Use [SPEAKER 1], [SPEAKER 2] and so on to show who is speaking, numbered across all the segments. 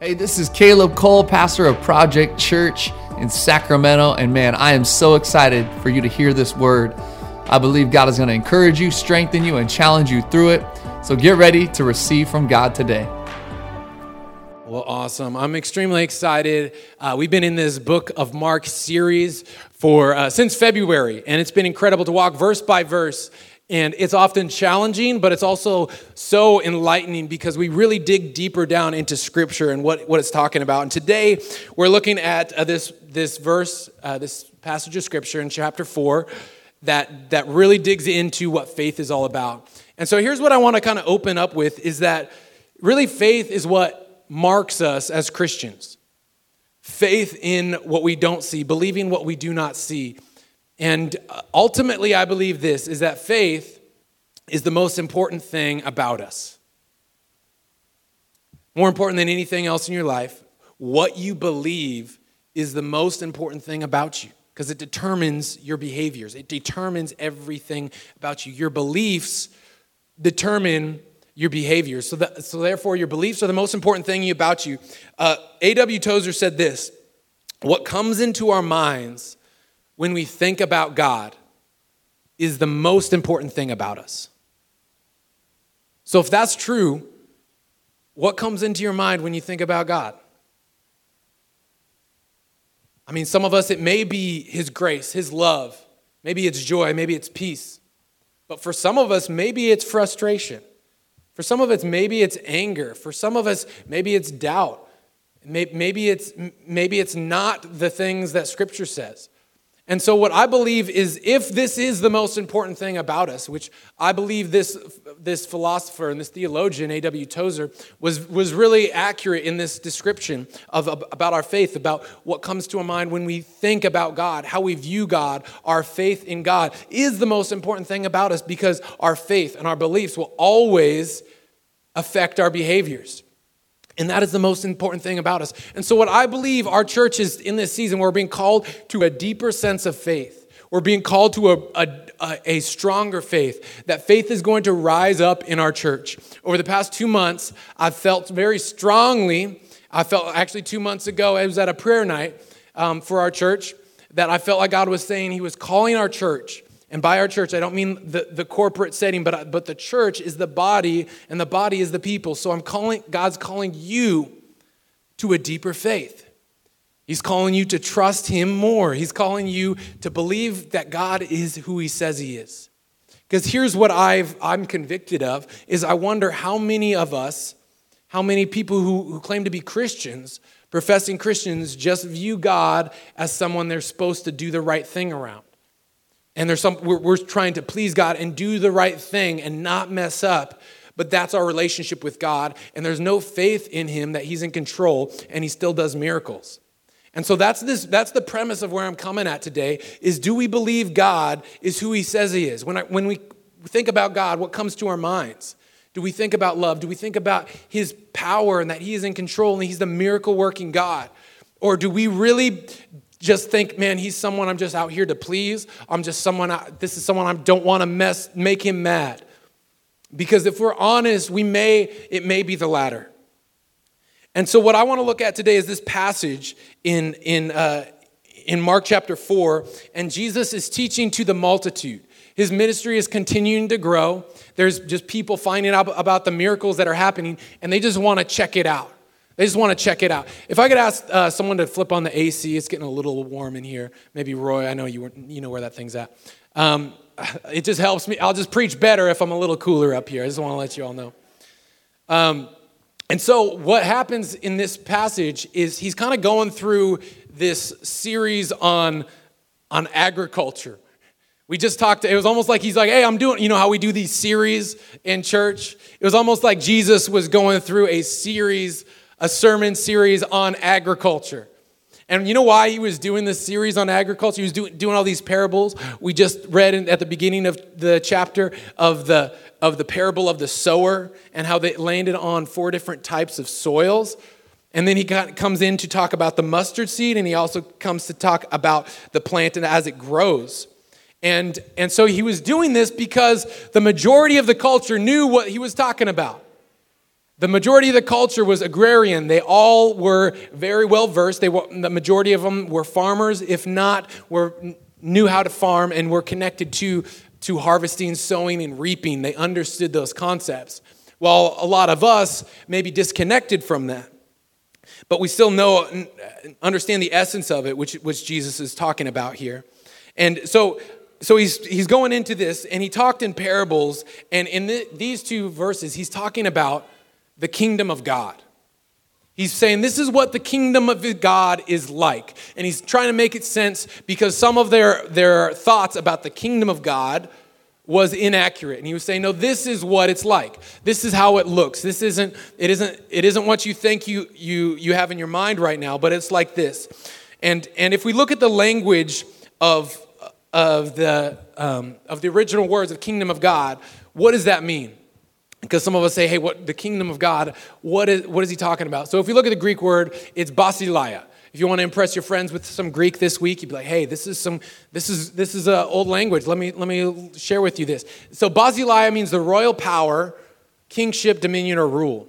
[SPEAKER 1] Hey, this is Caleb Cole, pastor of Project Church in Sacramento. And man, I am so excited for you to hear this word. I believe God is going to encourage you, strengthen you, and challenge you through it. So get ready to receive from God today.
[SPEAKER 2] Well, awesome. I'm extremely excited. Uh, we've been in this book of Mark series for uh, since February, and it's been incredible to walk verse by verse and it's often challenging, but it's also so enlightening because we really dig deeper down into Scripture and what, what it's talking about. And today we're looking at uh, this, this verse, uh, this passage of Scripture in chapter 4 that, that really digs into what faith is all about. And so here's what I want to kind of open up with is that really faith is what marks us as Christians. Faith in what we don't see, believing what we do not see. And ultimately, I believe this is that faith is the most important thing about us. More important than anything else in your life, what you believe is the most important thing about you because it determines your behaviors, it determines everything about you. Your beliefs determine your behaviors. So, that, so therefore, your beliefs are the most important thing about you. Uh, A.W. Tozer said this What comes into our minds when we think about God is the most important thing about us. So, if that's true, what comes into your mind when you think about God? I mean, some of us, it may be His grace, His love, maybe it's joy, maybe it's peace. But for some of us, maybe it's frustration. For some of us, maybe it's anger. For some of us, maybe it's doubt. Maybe it's, maybe it's not the things that Scripture says. And so, what I believe is if this is the most important thing about us, which I believe this, this philosopher and this theologian, A.W. Tozer, was, was really accurate in this description of, about our faith, about what comes to our mind when we think about God, how we view God, our faith in God is the most important thing about us because our faith and our beliefs will always affect our behaviors. And that is the most important thing about us. And so, what I believe our church is in this season, we're being called to a deeper sense of faith. We're being called to a, a, a, stronger faith, that faith is going to rise up in our church. Over the past two months, I've felt very strongly, I felt actually two months ago, I was at a prayer night um, for our church, that I felt like God was saying He was calling our church and by our church, I don't mean the, the corporate setting, but, but the church is the body, and the body is the people. So I'm calling, God's calling you to a deeper faith. He's calling you to trust Him more. He's calling you to believe that God is who He says He is. Because here's what I've, I'm convicted of is I wonder how many of us, how many people who, who claim to be Christians, professing Christians, just view God as someone they're supposed to do the right thing around and there's some we're, we're trying to please god and do the right thing and not mess up but that's our relationship with god. And there's no faith in him that he's in control and he still does miracles. And so that's this that's the premise of where i'm coming at today is do we believe god is who he says he is? When, I, when we think about god what comes to our minds? Do we think about love? Do we think about his power and that he is in control and he's the miracle working god? Or do we really just think, man, he's someone I'm just out here to please. I'm just someone, I, this is someone I don't want to mess, make him mad. Because if we're honest, we may, it may be the latter. And so, what I want to look at today is this passage in, in, uh, in Mark chapter 4, and Jesus is teaching to the multitude. His ministry is continuing to grow. There's just people finding out about the miracles that are happening, and they just want to check it out. They just want to check it out. If I could ask uh, someone to flip on the AC, it's getting a little warm in here. Maybe Roy, I know you, were, you know where that thing's at. Um, it just helps me. I'll just preach better if I'm a little cooler up here. I just want to let you all know. Um, and so, what happens in this passage is he's kind of going through this series on, on agriculture. We just talked, it was almost like he's like, hey, I'm doing, you know how we do these series in church? It was almost like Jesus was going through a series a sermon series on agriculture. And you know why he was doing this series on agriculture? He was doing, doing all these parables. We just read in, at the beginning of the chapter of the, of the parable of the sower and how they landed on four different types of soils. And then he got, comes in to talk about the mustard seed, and he also comes to talk about the plant and as it grows. And, and so he was doing this because the majority of the culture knew what he was talking about. The majority of the culture was agrarian. They all were very well versed. They were, the majority of them were farmers, if not, were knew how to farm and were connected to, to harvesting, sowing, and reaping. They understood those concepts. While a lot of us may be disconnected from that. But we still know, understand the essence of it, which, which Jesus is talking about here. And so, so he's, he's going into this, and he talked in parables. And in the, these two verses, he's talking about the kingdom of God. He's saying this is what the kingdom of God is like. And he's trying to make it sense because some of their, their thoughts about the kingdom of God was inaccurate. And he was saying, no, this is what it's like. This is how it looks. This isn't, it isn't, it isn't what you think you, you, you have in your mind right now, but it's like this. And, and if we look at the language of, of, the, um, of the original words of kingdom of God, what does that mean? Because some of us say, hey, what the kingdom of God, what is, what is he talking about? So if you look at the Greek word, it's basileia. If you want to impress your friends with some Greek this week, you'd be like, hey, this is some, this is this is a old language. Let me let me share with you this. So basileia means the royal power, kingship, dominion, or rule.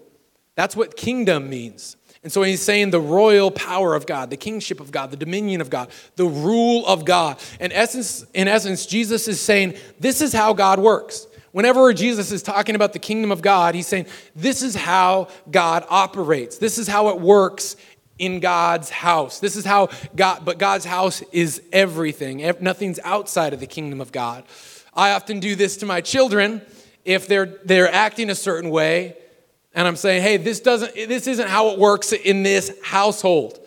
[SPEAKER 2] That's what kingdom means. And so he's saying the royal power of God, the kingship of God, the dominion of God, the rule of God. In essence, in essence, Jesus is saying, this is how God works. Whenever Jesus is talking about the kingdom of God, he's saying, This is how God operates. This is how it works in God's house. This is how God, but God's house is everything. Nothing's outside of the kingdom of God. I often do this to my children if they're, they're acting a certain way, and I'm saying, Hey, this, doesn't, this isn't how it works in this household.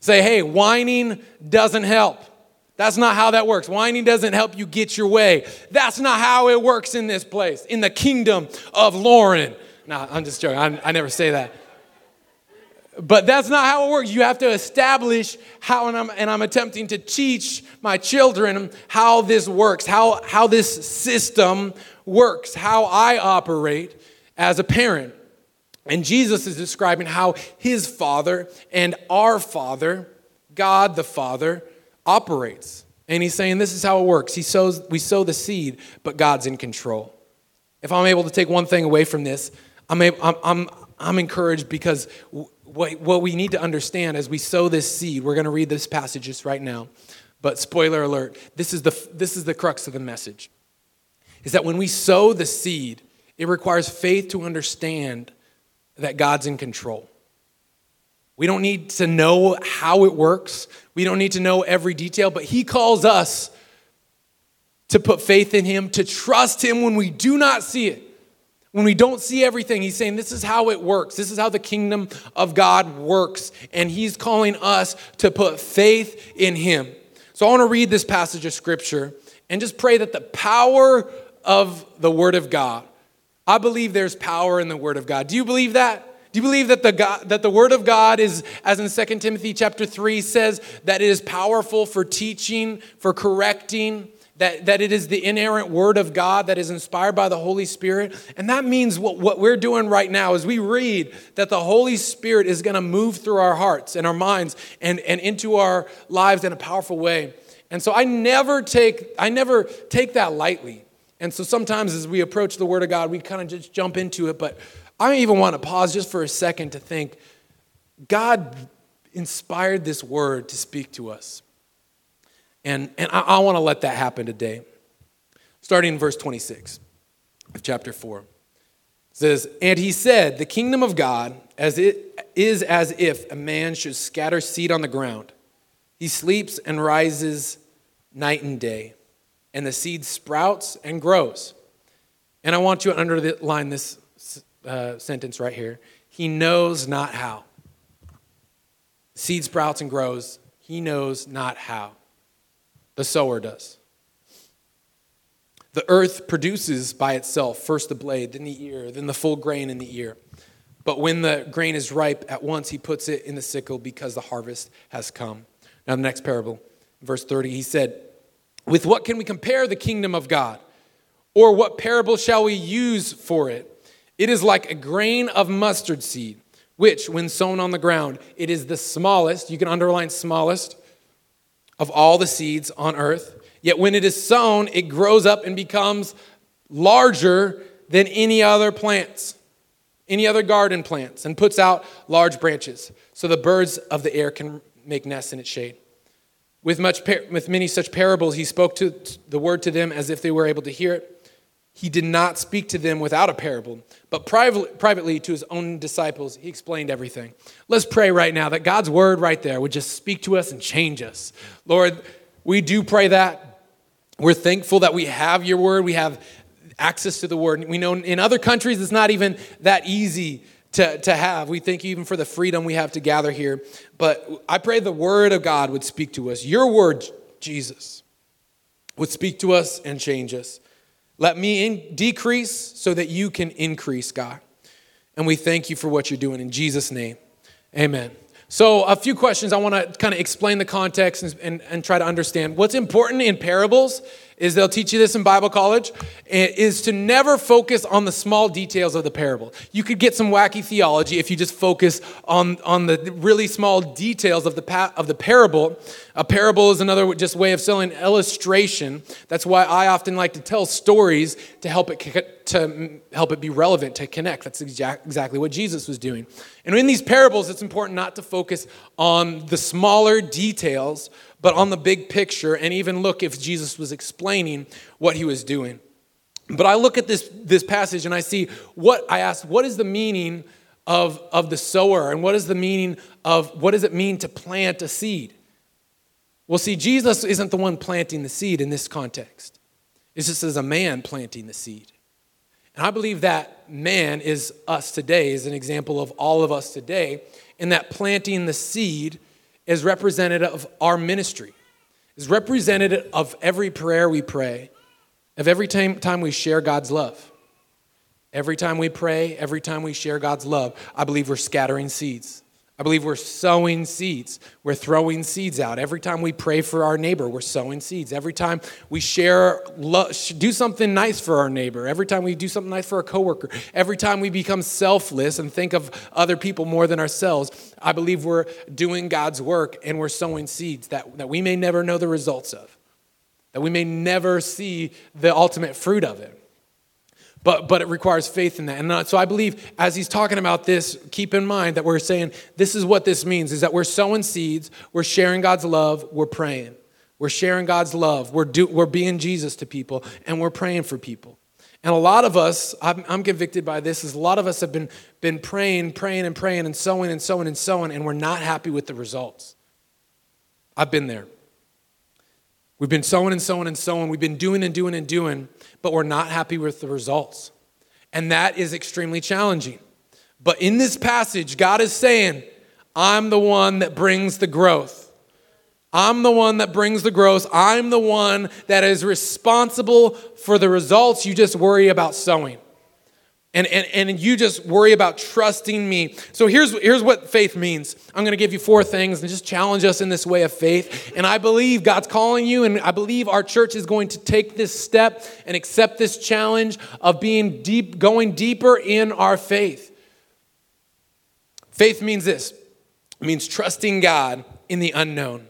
[SPEAKER 2] Say, Hey, whining doesn't help. That's not how that works. Whining doesn't help you get your way. That's not how it works in this place, in the kingdom of Lauren. No, I'm just joking. I, I never say that. But that's not how it works. You have to establish how, and I'm, and I'm attempting to teach my children how this works, how, how this system works, how I operate as a parent. And Jesus is describing how his Father and our Father, God the Father, operates. And he's saying this is how it works. He sows, we sow the seed, but God's in control. If I'm able to take one thing away from this, I'm, able, I'm, I'm, I'm encouraged because what, what we need to understand as we sow this seed, we're going to read this passage just right now. But spoiler alert, this is, the, this is the crux of the message. Is that when we sow the seed, it requires faith to understand that God's in control. We don't need to know how it works. We don't need to know every detail, but He calls us to put faith in Him, to trust Him when we do not see it. When we don't see everything, He's saying, This is how it works. This is how the kingdom of God works. And He's calling us to put faith in Him. So I want to read this passage of Scripture and just pray that the power of the Word of God, I believe there's power in the Word of God. Do you believe that? Do you believe that the, God, that the Word of God is, as in 2 Timothy chapter 3 says, that it is powerful for teaching, for correcting, that, that it is the inerrant Word of God that is inspired by the Holy Spirit? And that means what, what we're doing right now is we read that the Holy Spirit is going to move through our hearts and our minds and, and into our lives in a powerful way. And so I never take, I never take that lightly. And so sometimes as we approach the Word of God, we kind of just jump into it, but I even want to pause just for a second to think God inspired this word to speak to us. And, and I, I want to let that happen today. Starting in verse 26 of chapter 4. It says, And he said, The kingdom of God as it is as if a man should scatter seed on the ground. He sleeps and rises night and day, and the seed sprouts and grows. And I want you to underline this uh, sentence right here. He knows not how. Seed sprouts and grows. He knows not how. The sower does. The earth produces by itself first the blade, then the ear, then the full grain in the ear. But when the grain is ripe, at once he puts it in the sickle because the harvest has come. Now, the next parable, verse 30, he said, With what can we compare the kingdom of God? Or what parable shall we use for it? It is like a grain of mustard seed, which, when sown on the ground, it is the smallest, you can underline smallest, of all the seeds on earth. Yet when it is sown, it grows up and becomes larger than any other plants any other garden plants and puts out large branches so the birds of the air can make nests in its shade. With, much, with many such parables, he spoke to the word to them as if they were able to hear it. He did not speak to them without a parable, but privately to his own disciples, he explained everything. Let's pray right now that God's word right there would just speak to us and change us. Lord, we do pray that. We're thankful that we have your word. We have access to the word. We know in other countries it's not even that easy to, to have. We thank you even for the freedom we have to gather here. But I pray the word of God would speak to us. Your word, Jesus, would speak to us and change us. Let me in, decrease so that you can increase, God. And we thank you for what you're doing in Jesus' name. Amen. So, a few questions I want to kind of explain the context and, and, and, try to understand. What's important in parables is they'll teach you this in Bible college, eh, is to never focus on the small details of the parable. You could get some wacky theology if you just focus on, on the really small details of the, pa- of the parable. A parable is another just way of selling illustration. That's why I often like to tell stories to help it, to help it be relevant, to connect. That's exact, exactly what Jesus was doing. And in these parables, it's important not to focus on the smaller details but on the big picture and even look if Jesus was explaining what he was doing. But I look at this, this passage and I see what I ask, what is the meaning of, of the sower? And what is the meaning of what does it mean to plant a seed? Well, see, Jesus isn't the one planting the seed in this context. It's just as a man planting the seed. And I believe that man is us today, is an example of all of us today, in that planting the seed is representative of our ministry, is representative of every prayer we pray, of every time, we share God's love. Every time we pray, every time we share God's love, I believe we're scattering seeds. I believe we're sowing seeds. We're throwing seeds out. Every time we pray for our neighbor, we're sowing seeds. Every time we share, do something nice for our neighbor. Every time we do something nice for a coworker. Every time we become selfless and think of other people more than ourselves, I believe we're doing God's work and we're sowing seeds that, that we may never know the results of, that we may never see the ultimate fruit of it. But, but it requires faith in that. And uh, so I believe as he's talking about this, keep in mind that we're saying this is what this means is that we're sowing seeds, we're sharing God's love, we're praying. We're sharing God's love, we're, do, we're being Jesus to people, and we're praying for people. And a lot of us, I'm, I'm convicted by this, is a lot of us have been, been praying, praying, and praying, and sowing, and sowing, and sowing, and we're not happy with the results. I've been there. We've been sowing and sowing and sowing. We've been doing and doing and doing, but we're not happy with the results. And that is extremely challenging. But in this passage, God is saying, I'm the one that brings the growth. I'm the one that brings the growth. I'm the one that is responsible for the results you just worry about sowing. And, and, and you just worry about trusting me. So here's, here's what faith means. I'm going to give you four things and just challenge us in this way of faith. And I believe God's calling you, and I believe our church is going to take this step and accept this challenge of being deep, going deeper in our faith. Faith means this it means trusting God in the unknown.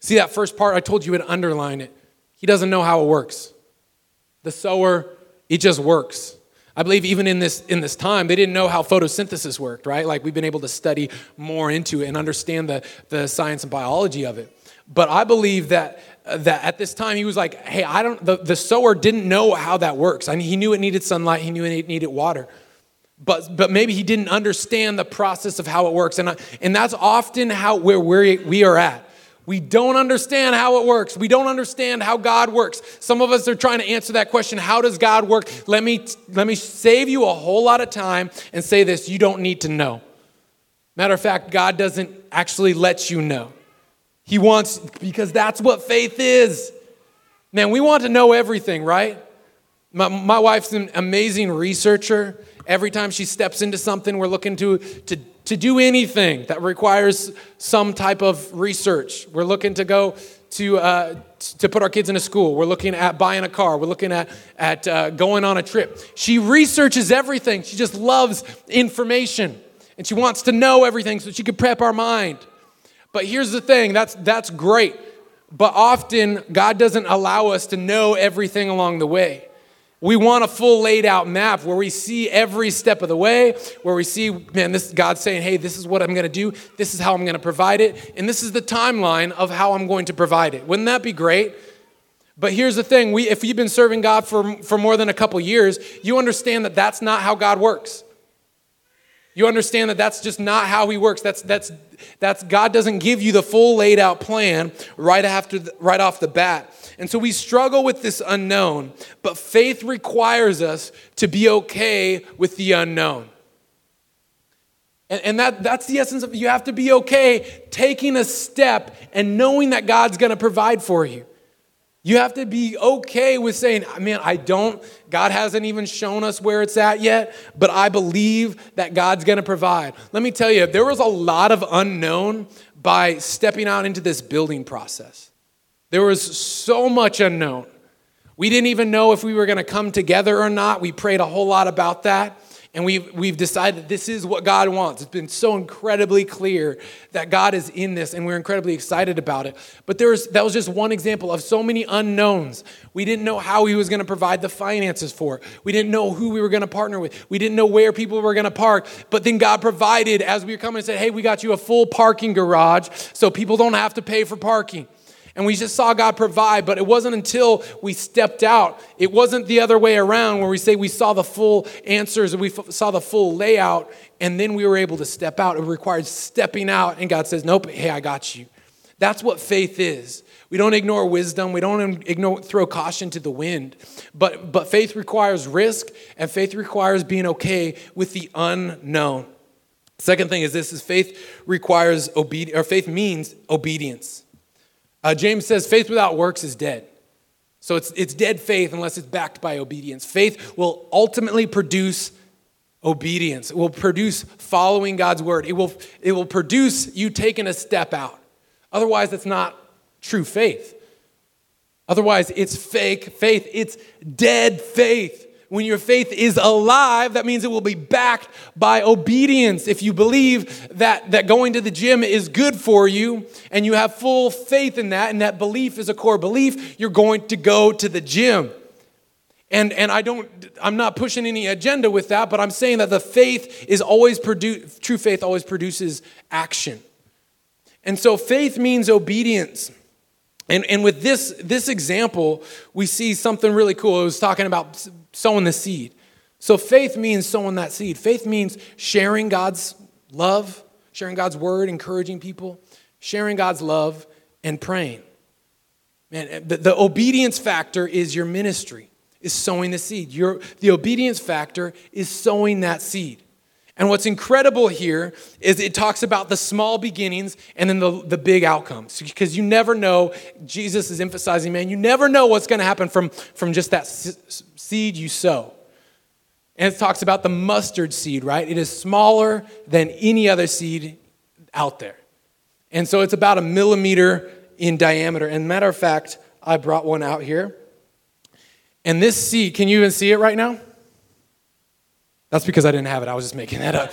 [SPEAKER 2] See that first part? I told you to underline it. He doesn't know how it works. The sower, it just works. I believe even in this, in this time, they didn't know how photosynthesis worked, right? Like we've been able to study more into it and understand the, the science and biology of it. But I believe that, that at this time he was like, hey, I don't, the, the sower didn't know how that works. I mean, he knew it needed sunlight, he knew it needed water. But, but maybe he didn't understand the process of how it works. And, I, and that's often how where we we are at. We don't understand how it works. We don't understand how God works. Some of us are trying to answer that question how does God work? Let me, let me save you a whole lot of time and say this you don't need to know. Matter of fact, God doesn't actually let you know. He wants, because that's what faith is. Man, we want to know everything, right? My, my wife's an amazing researcher. Every time she steps into something, we're looking to, to to do anything that requires some type of research. We're looking to go to, uh, to put our kids in a school. We're looking at buying a car. We're looking at, at uh, going on a trip. She researches everything. She just loves information. And she wants to know everything so she can prep our mind. But here's the thing that's, that's great. But often, God doesn't allow us to know everything along the way. We want a full laid out map where we see every step of the way, where we see, man, this God's saying, hey, this is what I'm going to do, this is how I'm going to provide it, and this is the timeline of how I'm going to provide it. Wouldn't that be great? But here's the thing we, if you've been serving God for, for more than a couple years, you understand that that's not how God works. You understand that that's just not how he works. That's, that's, that's God doesn't give you the full laid out plan right, after the, right off the bat. And so we struggle with this unknown, but faith requires us to be okay with the unknown. And, and that, that's the essence of you have to be okay taking a step and knowing that God's going to provide for you. You have to be okay with saying, man, I don't, God hasn't even shown us where it's at yet, but I believe that God's gonna provide. Let me tell you, there was a lot of unknown by stepping out into this building process. There was so much unknown. We didn't even know if we were gonna come together or not. We prayed a whole lot about that. And we've, we've decided this is what God wants. It's been so incredibly clear that God is in this, and we're incredibly excited about it. But there was, that was just one example of so many unknowns. We didn't know how He was going to provide the finances for it. We didn't know who we were going to partner with. We didn't know where people were going to park. But then God provided as we were coming and said, Hey, we got you a full parking garage so people don't have to pay for parking. And we just saw God provide, but it wasn't until we stepped out. It wasn't the other way around where we say we saw the full answers and we f- saw the full layout, and then we were able to step out. It required stepping out, and God says, Nope, hey, I got you. That's what faith is. We don't ignore wisdom. We don't ignore, throw caution to the wind. But, but faith requires risk, and faith requires being okay with the unknown. Second thing is this: is faith requires obedience, or faith means obedience. Uh, James says faith without works is dead. So it's, it's dead faith unless it's backed by obedience. Faith will ultimately produce obedience, it will produce following God's word, it will, it will produce you taking a step out. Otherwise, it's not true faith. Otherwise, it's fake faith, it's dead faith. When your faith is alive, that means it will be backed by obedience. If you believe that, that going to the gym is good for you and you have full faith in that, and that belief is a core belief, you're going to go to the gym. And, and I don't, I'm not pushing any agenda with that, but I'm saying that the faith is always produce, true faith always produces action. And so faith means obedience. And, and with this, this example, we see something really cool. It was talking about sowing the seed. So faith means sowing that seed. Faith means sharing God's love, sharing God's word, encouraging people, sharing God's love, and praying. Man, eh, the, the obedience factor is your ministry, is sowing the seed. Your, the obedience factor is sowing that seed. And what's incredible here is it talks about the small beginnings and then the, the big outcomes. Because you never know, Jesus is emphasizing, man, you never know what's going to happen from, from just that seed you sow. And it talks about the mustard seed, right? It is smaller than any other seed out there. And so it's about a millimeter in diameter. And matter of fact, I brought one out here. And this seed, can you even see it right now? That's because I didn't have it. I was just making that up.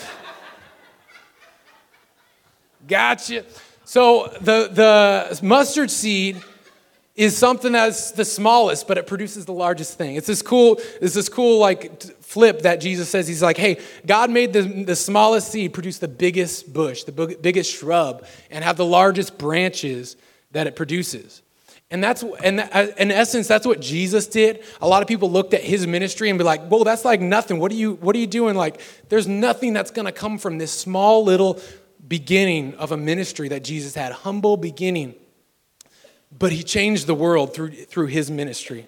[SPEAKER 2] gotcha. So the, the mustard seed is something that's the smallest, but it produces the largest thing. It's this cool, it's this cool like flip that Jesus says. He's like, hey, God made the, the smallest seed produce the biggest bush, the biggest shrub, and have the largest branches that it produces. And that's and uh, in essence, that's what Jesus did. A lot of people looked at his ministry and be like, "Whoa, that's like nothing. What are you What are you doing? Like, there's nothing that's going to come from this small little beginning of a ministry that Jesus had, humble beginning." But he changed the world through through his ministry.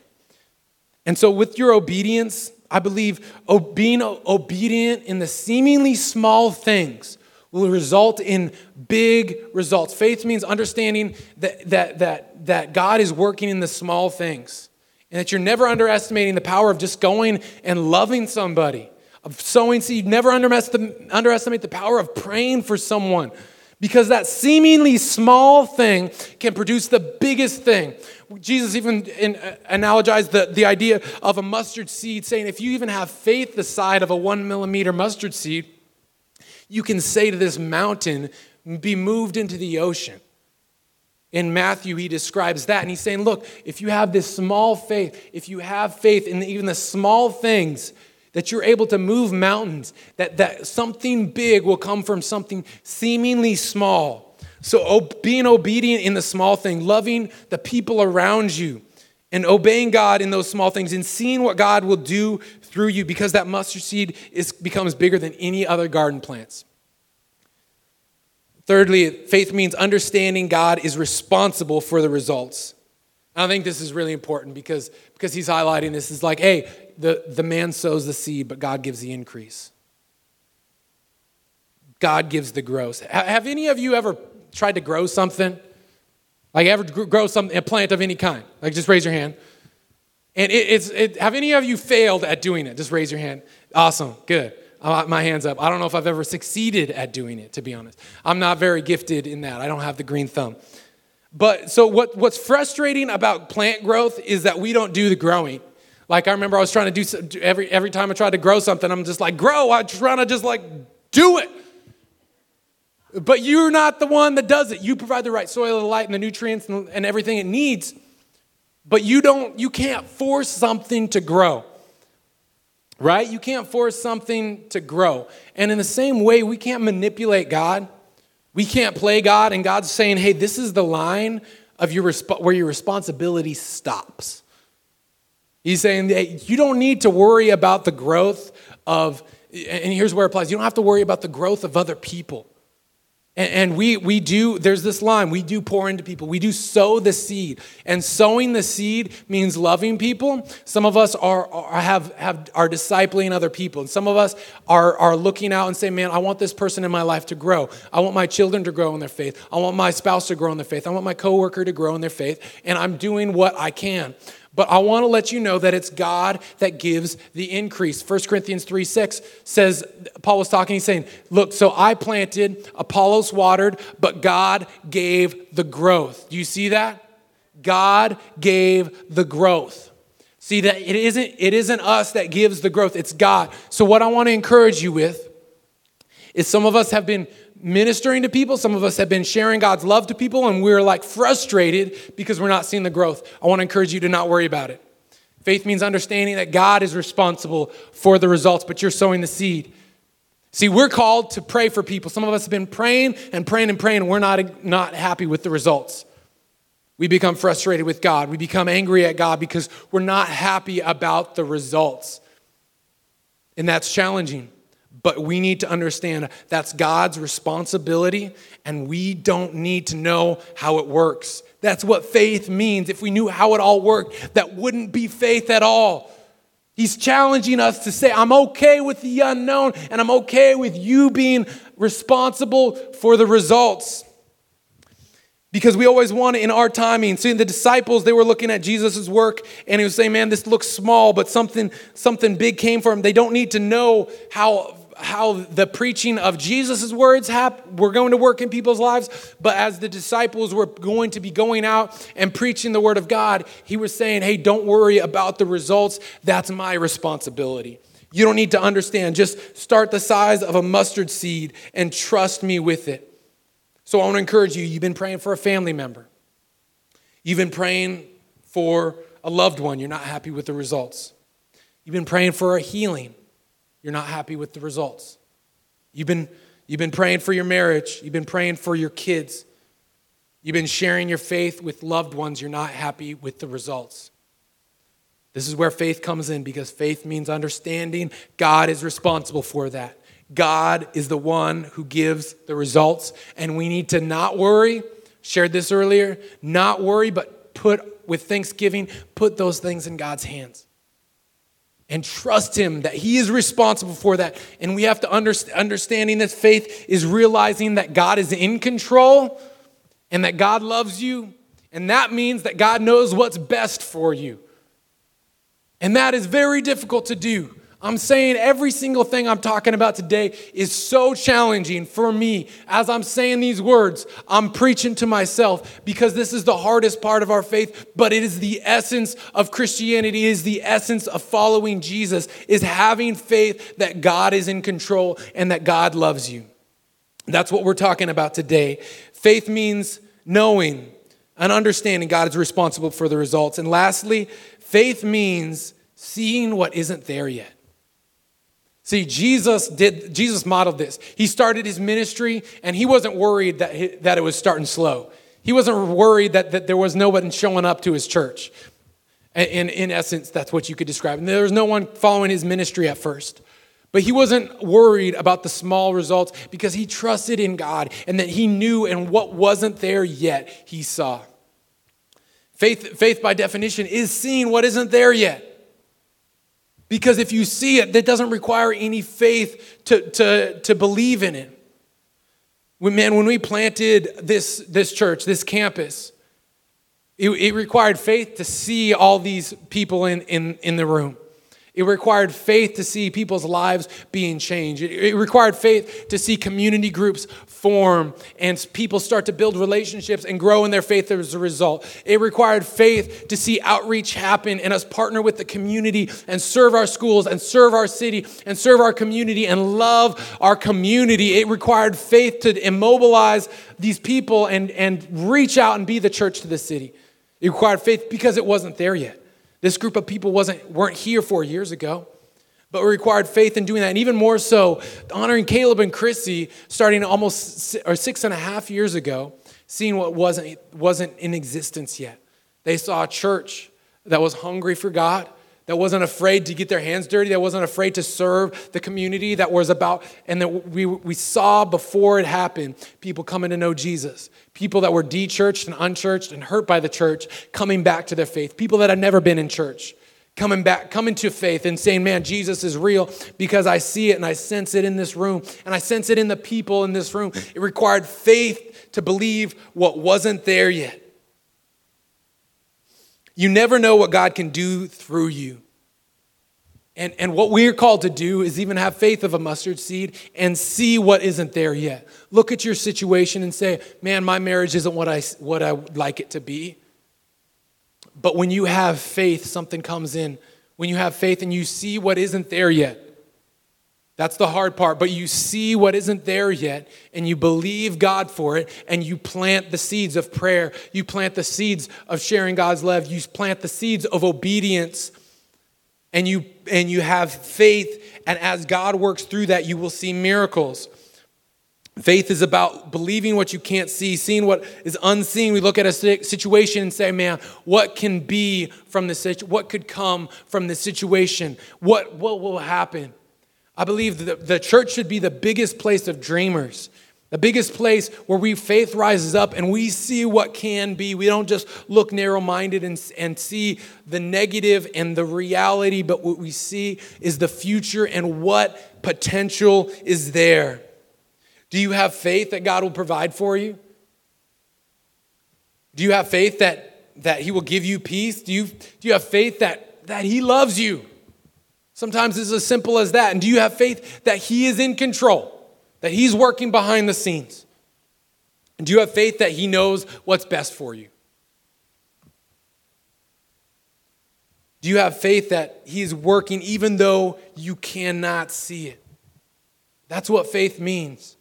[SPEAKER 2] And so, with your obedience, I believe being obedient in the seemingly small things will result in big results. Faith means understanding that, that, that, that God is working in the small things and that you're never underestimating the power of just going and loving somebody, of sowing seed. Never underestimate the power of praying for someone because that seemingly small thing can produce the biggest thing. Jesus even in, uh, analogized the, the idea of a mustard seed, saying if you even have faith the size of a one millimeter mustard seed, you can say to this mountain, be moved into the ocean. in Matthew, he describes that. And he's saying, look, if you have this small faith, if you have faith in even the small things, that you're able to move mountains, that, that something big will come from something seemingly small. So, being obedient in the small thing, loving the people around you, and obeying God in those small things, and seeing what God will do through you, because that mustard seed is, becomes bigger than any other garden plants. Thirdly, faith means understanding God is responsible for the results. I think this is really important because, because he's highlighting this. Is like, hey, the, the man sows the seed, but God gives the increase. God gives the growth. Have any of you ever tried to grow something? Like ever grow something, a plant of any kind? Like just raise your hand. And it, it's, it, have any of you failed at doing it? Just raise your hand. Awesome, good. Uh, my hands up. I don't know if I've ever succeeded at doing it, to be honest. I'm not very gifted in that. I don't have the green thumb. But so what, what's frustrating about plant growth is that we don't do the growing. Like I remember I was trying to do every every time I tried to grow something, I'm just like, grow. I'm trying to just like do it. But you're not the one that does it. You provide the right soil, the light, and the nutrients and, and everything it needs. But you don't, you can't force something to grow. Right? You can't force something to grow. And in the same way, we can't manipulate God. We can't play God, and God's saying, hey, this is the line of your resp- where your responsibility stops. He's saying that you don't need to worry about the growth of, and here's where it applies you don't have to worry about the growth of other people. And, we, we do, there's this line, we do pour into people. We do sow the seed. And sowing the seed means loving people. Some of us are, are, have, have, are discipling other people. And some of us are, are looking out and saying, man, I want this person in my life to grow. I want my children to grow in their faith. I want my spouse to grow in their faith. I want my coworker to grow in their faith. And I'm doing what I can. But I want to let you know that it's God that gives the increase. 1 Corinthians 3 6 says, Paul was talking, he's saying, Look, so I planted, Apollos watered, but God gave the growth. Do you see that? God gave the growth. See that it isn't, it isn't us that gives the growth, it's God. So, what I want to encourage you with is some of us have been ministering to people. Some of us have been sharing God's love to people, and we're like frustrated because we're not seeing the growth. I want to encourage you to not worry about it. Faith means understanding that God is responsible for the results, but you're sowing the seed. See, we're called to pray for people. Some of us have been praying and praying and praying, and we're not, not happy with the results. We become frustrated with God. We become angry at God because we're not happy about the results. And that's challenging. But we need to understand that's God's responsibility, and we don't need to know how it works. That's what faith means. If we knew how it all worked, that wouldn't be faith at all. He's challenging us to say, I'm okay with the unknown, and I'm okay with you being responsible for the results. Because we always want it in our timing. See, the disciples, they were looking at Jesus' work and he was saying, Man, this looks small, but something, something big came from him. They don't need to know how how the preaching of Jesus' words hap- were going to work in people's lives, but as the disciples were going to be going out and preaching the word of God, he was saying, Hey, don't worry about the results. That's my responsibility. You don't need to understand. Just start the size of a mustard seed and trust me with it. So I want to encourage you. You've been praying for a family member, you've been praying for a loved one. You're not happy with the results. You've been praying for a healing you're not happy with the results. You've been, you've been praying for your marriage, you've been praying for your kids, you've been sharing your faith with loved ones, you're not happy with the results. This is where faith comes in because faith means understanding God is responsible for that. God is the one who gives the results, and we need to not worry. Shared this earlier, not worry, but put with thanksgiving, put those things in God's hands and trust him that he is responsible for that. And we have to understand understanding that faith is realizing that god is in control and that god loves you. And that means that god knows what's best for you. And that is very difficult to do I'm saying every single thing I'm talking about today is so challenging for me. As I'm saying these words, I'm preaching to myself because this is the hardest part of our faith, but it is the essence of Christianity, it is the essence of following Jesus, is having faith that God is in control and that God loves you. That's what we're talking about today. Faith means knowing and understanding God is responsible for the results. And lastly, faith means seeing what isn't there yet. See, Jesus did Jesus modeled this. He started his ministry and he wasn't worried that, he, that it was starting slow. He wasn't worried that, that there was no one showing up to his church. And in essence, that's what you could describe. And there was no one following his ministry at first. But he wasn't worried about the small results because he trusted in God and that he knew and what wasn't there yet, he saw. Faith, faith by definition, is seeing what isn't there yet. Because if you see it, that doesn't require any faith to, to, to believe in it. When, man, when we planted this, this church, this campus, it, it required faith to see all these people in, in, in the room. It required faith to see people's lives being changed. It required faith to see community groups form and people start to build relationships and grow in their faith as a result. It required faith to see outreach happen and us partner with the community and serve our schools and serve our city and serve our community and love our community. It required faith to immobilize these people and, and reach out and be the church to the city. It required faith because it wasn't there yet. This group of people wasn't, weren't here four years ago, but it required faith in doing that. And even more so, honoring Caleb and Chrissy starting almost or six and a half years ago, seeing what wasn't, wasn't in existence yet. They saw a church that was hungry for God, that wasn't afraid to get their hands dirty, that wasn't afraid to serve the community, that was about, and that we, we saw before it happened people coming to know Jesus, people that were de churched and unchurched and hurt by the church coming back to their faith, people that had never been in church. Coming back, coming to faith and saying, Man, Jesus is real because I see it and I sense it in this room and I sense it in the people in this room. It required faith to believe what wasn't there yet. You never know what God can do through you. And, and what we're called to do is even have faith of a mustard seed and see what isn't there yet. Look at your situation and say, man, my marriage isn't what I, what I would like it to be. But when you have faith, something comes in. When you have faith and you see what isn't there yet, that's the hard part, but you see what isn't there yet and you believe God for it and you plant the seeds of prayer. You plant the seeds of sharing God's love. You plant the seeds of obedience and you and you have faith and as God works through that you will see miracles. Faith is about believing what you can't see, seeing what is unseen. We look at a situation and say, man, what can be from this? What could come from this situation? What, what will happen? I believe that the church should be the biggest place of dreamers, the biggest place where we faith rises up and we see what can be. We don't just look narrow minded and, and see the negative and the reality, but what we see is the future and what potential is there. Do you have faith that God will provide for you? Do you have faith that, that He will give you peace? Do you, do you have faith that, that He loves you? Sometimes it's as simple as that. And do you have faith that He is in control, that He's working behind the scenes? And do you have faith that He knows what's best for you? Do you have faith that He is working even though you cannot see it? That's what faith means.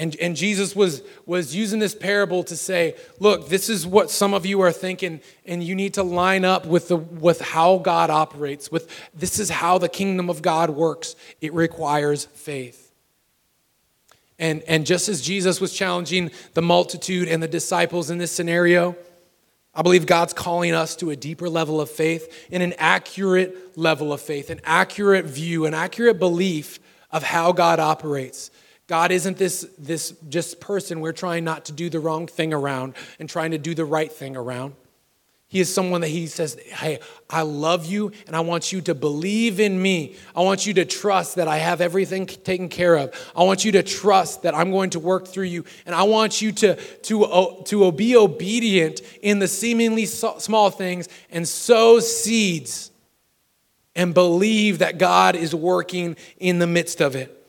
[SPEAKER 2] And, and Jesus was, was using this parable to say, look, this is what some of you are thinking, and you need to line up with, the, with how God operates. With this is how the kingdom of God works. It requires faith. And, and just as Jesus was challenging the multitude and the disciples in this scenario, I believe God's calling us to a deeper level of faith and an accurate level of faith, an accurate view, an accurate belief of how God operates. God isn't this, this just person we're trying not to do the wrong thing around and trying to do the right thing around. He is someone that He says, Hey, I love you and I want you to believe in me. I want you to trust that I have everything taken care of. I want you to trust that I'm going to work through you. And I want you to, to, to be obedient in the seemingly small things and sow seeds and believe that God is working in the midst of it.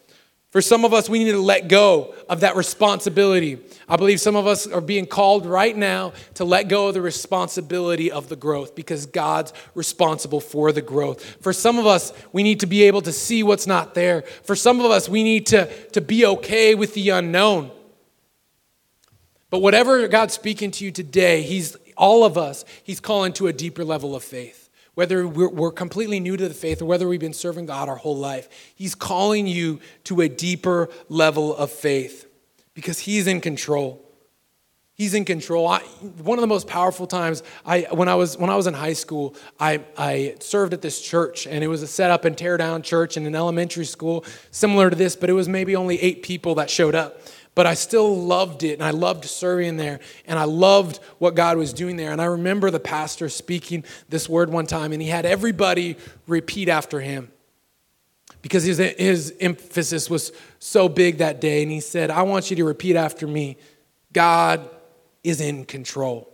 [SPEAKER 2] For some of us, we need to let go of that responsibility. I believe some of us are being called right now to let go of the responsibility of the growth because God's responsible for the growth. For some of us, we need to be able to see what's not there. For some of us, we need to, to be okay with the unknown. But whatever God's speaking to you today, He's all of us, He's calling to a deeper level of faith. Whether we're, completely new to the faith or whether we've been serving God our whole life, He's calling you to a deeper level of faith because He's in control. He's in control. I, one of the most powerful times I, when I was when I was in high school, I, I served at this church, and it was a set up and tear down church in an elementary school, similar to this, but it was maybe only eight people that showed up. But I still loved it, and I loved serving there, and I loved what God was doing there. And I remember the pastor speaking this word one time, and he had everybody repeat after him because his, his emphasis was so big that day. And he said, I want you to repeat after me God is in control.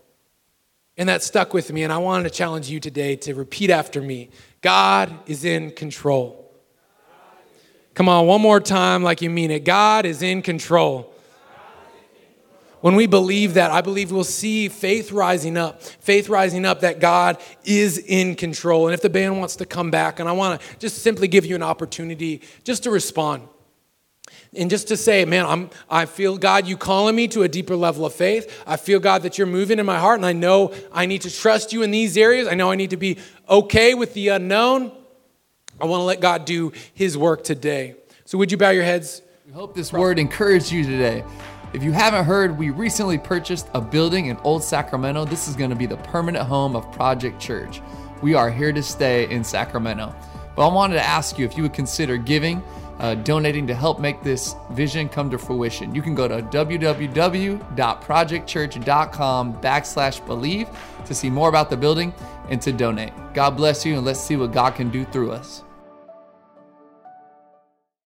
[SPEAKER 2] And that stuck with me, and I wanted to challenge you today to repeat after me God is in control. Come on, one more time, like you mean it. God is in control. When we believe that, I believe we'll see faith rising up, faith rising up that God is in control. And if the band wants to come back, and I want to just simply give you an opportunity just to respond. And just to say, man, I'm, I feel God, you calling me to a deeper level of faith. I feel God that you're moving in my heart, and I know I need to trust you in these areas. I know I need to be okay with the unknown. I want to let God do his work today. So, would you bow your heads?
[SPEAKER 1] We hope this word encouraged you today. If you haven't heard, we recently purchased a building in Old Sacramento. This is going to be the permanent home of Project Church. We are here to stay in Sacramento. But I wanted to ask you if you would consider giving uh, donating to help make this vision come to fruition. You can go to www.projectchurch.com backslash believe to see more about the building and to donate. God bless you, and let's see what God can do through us.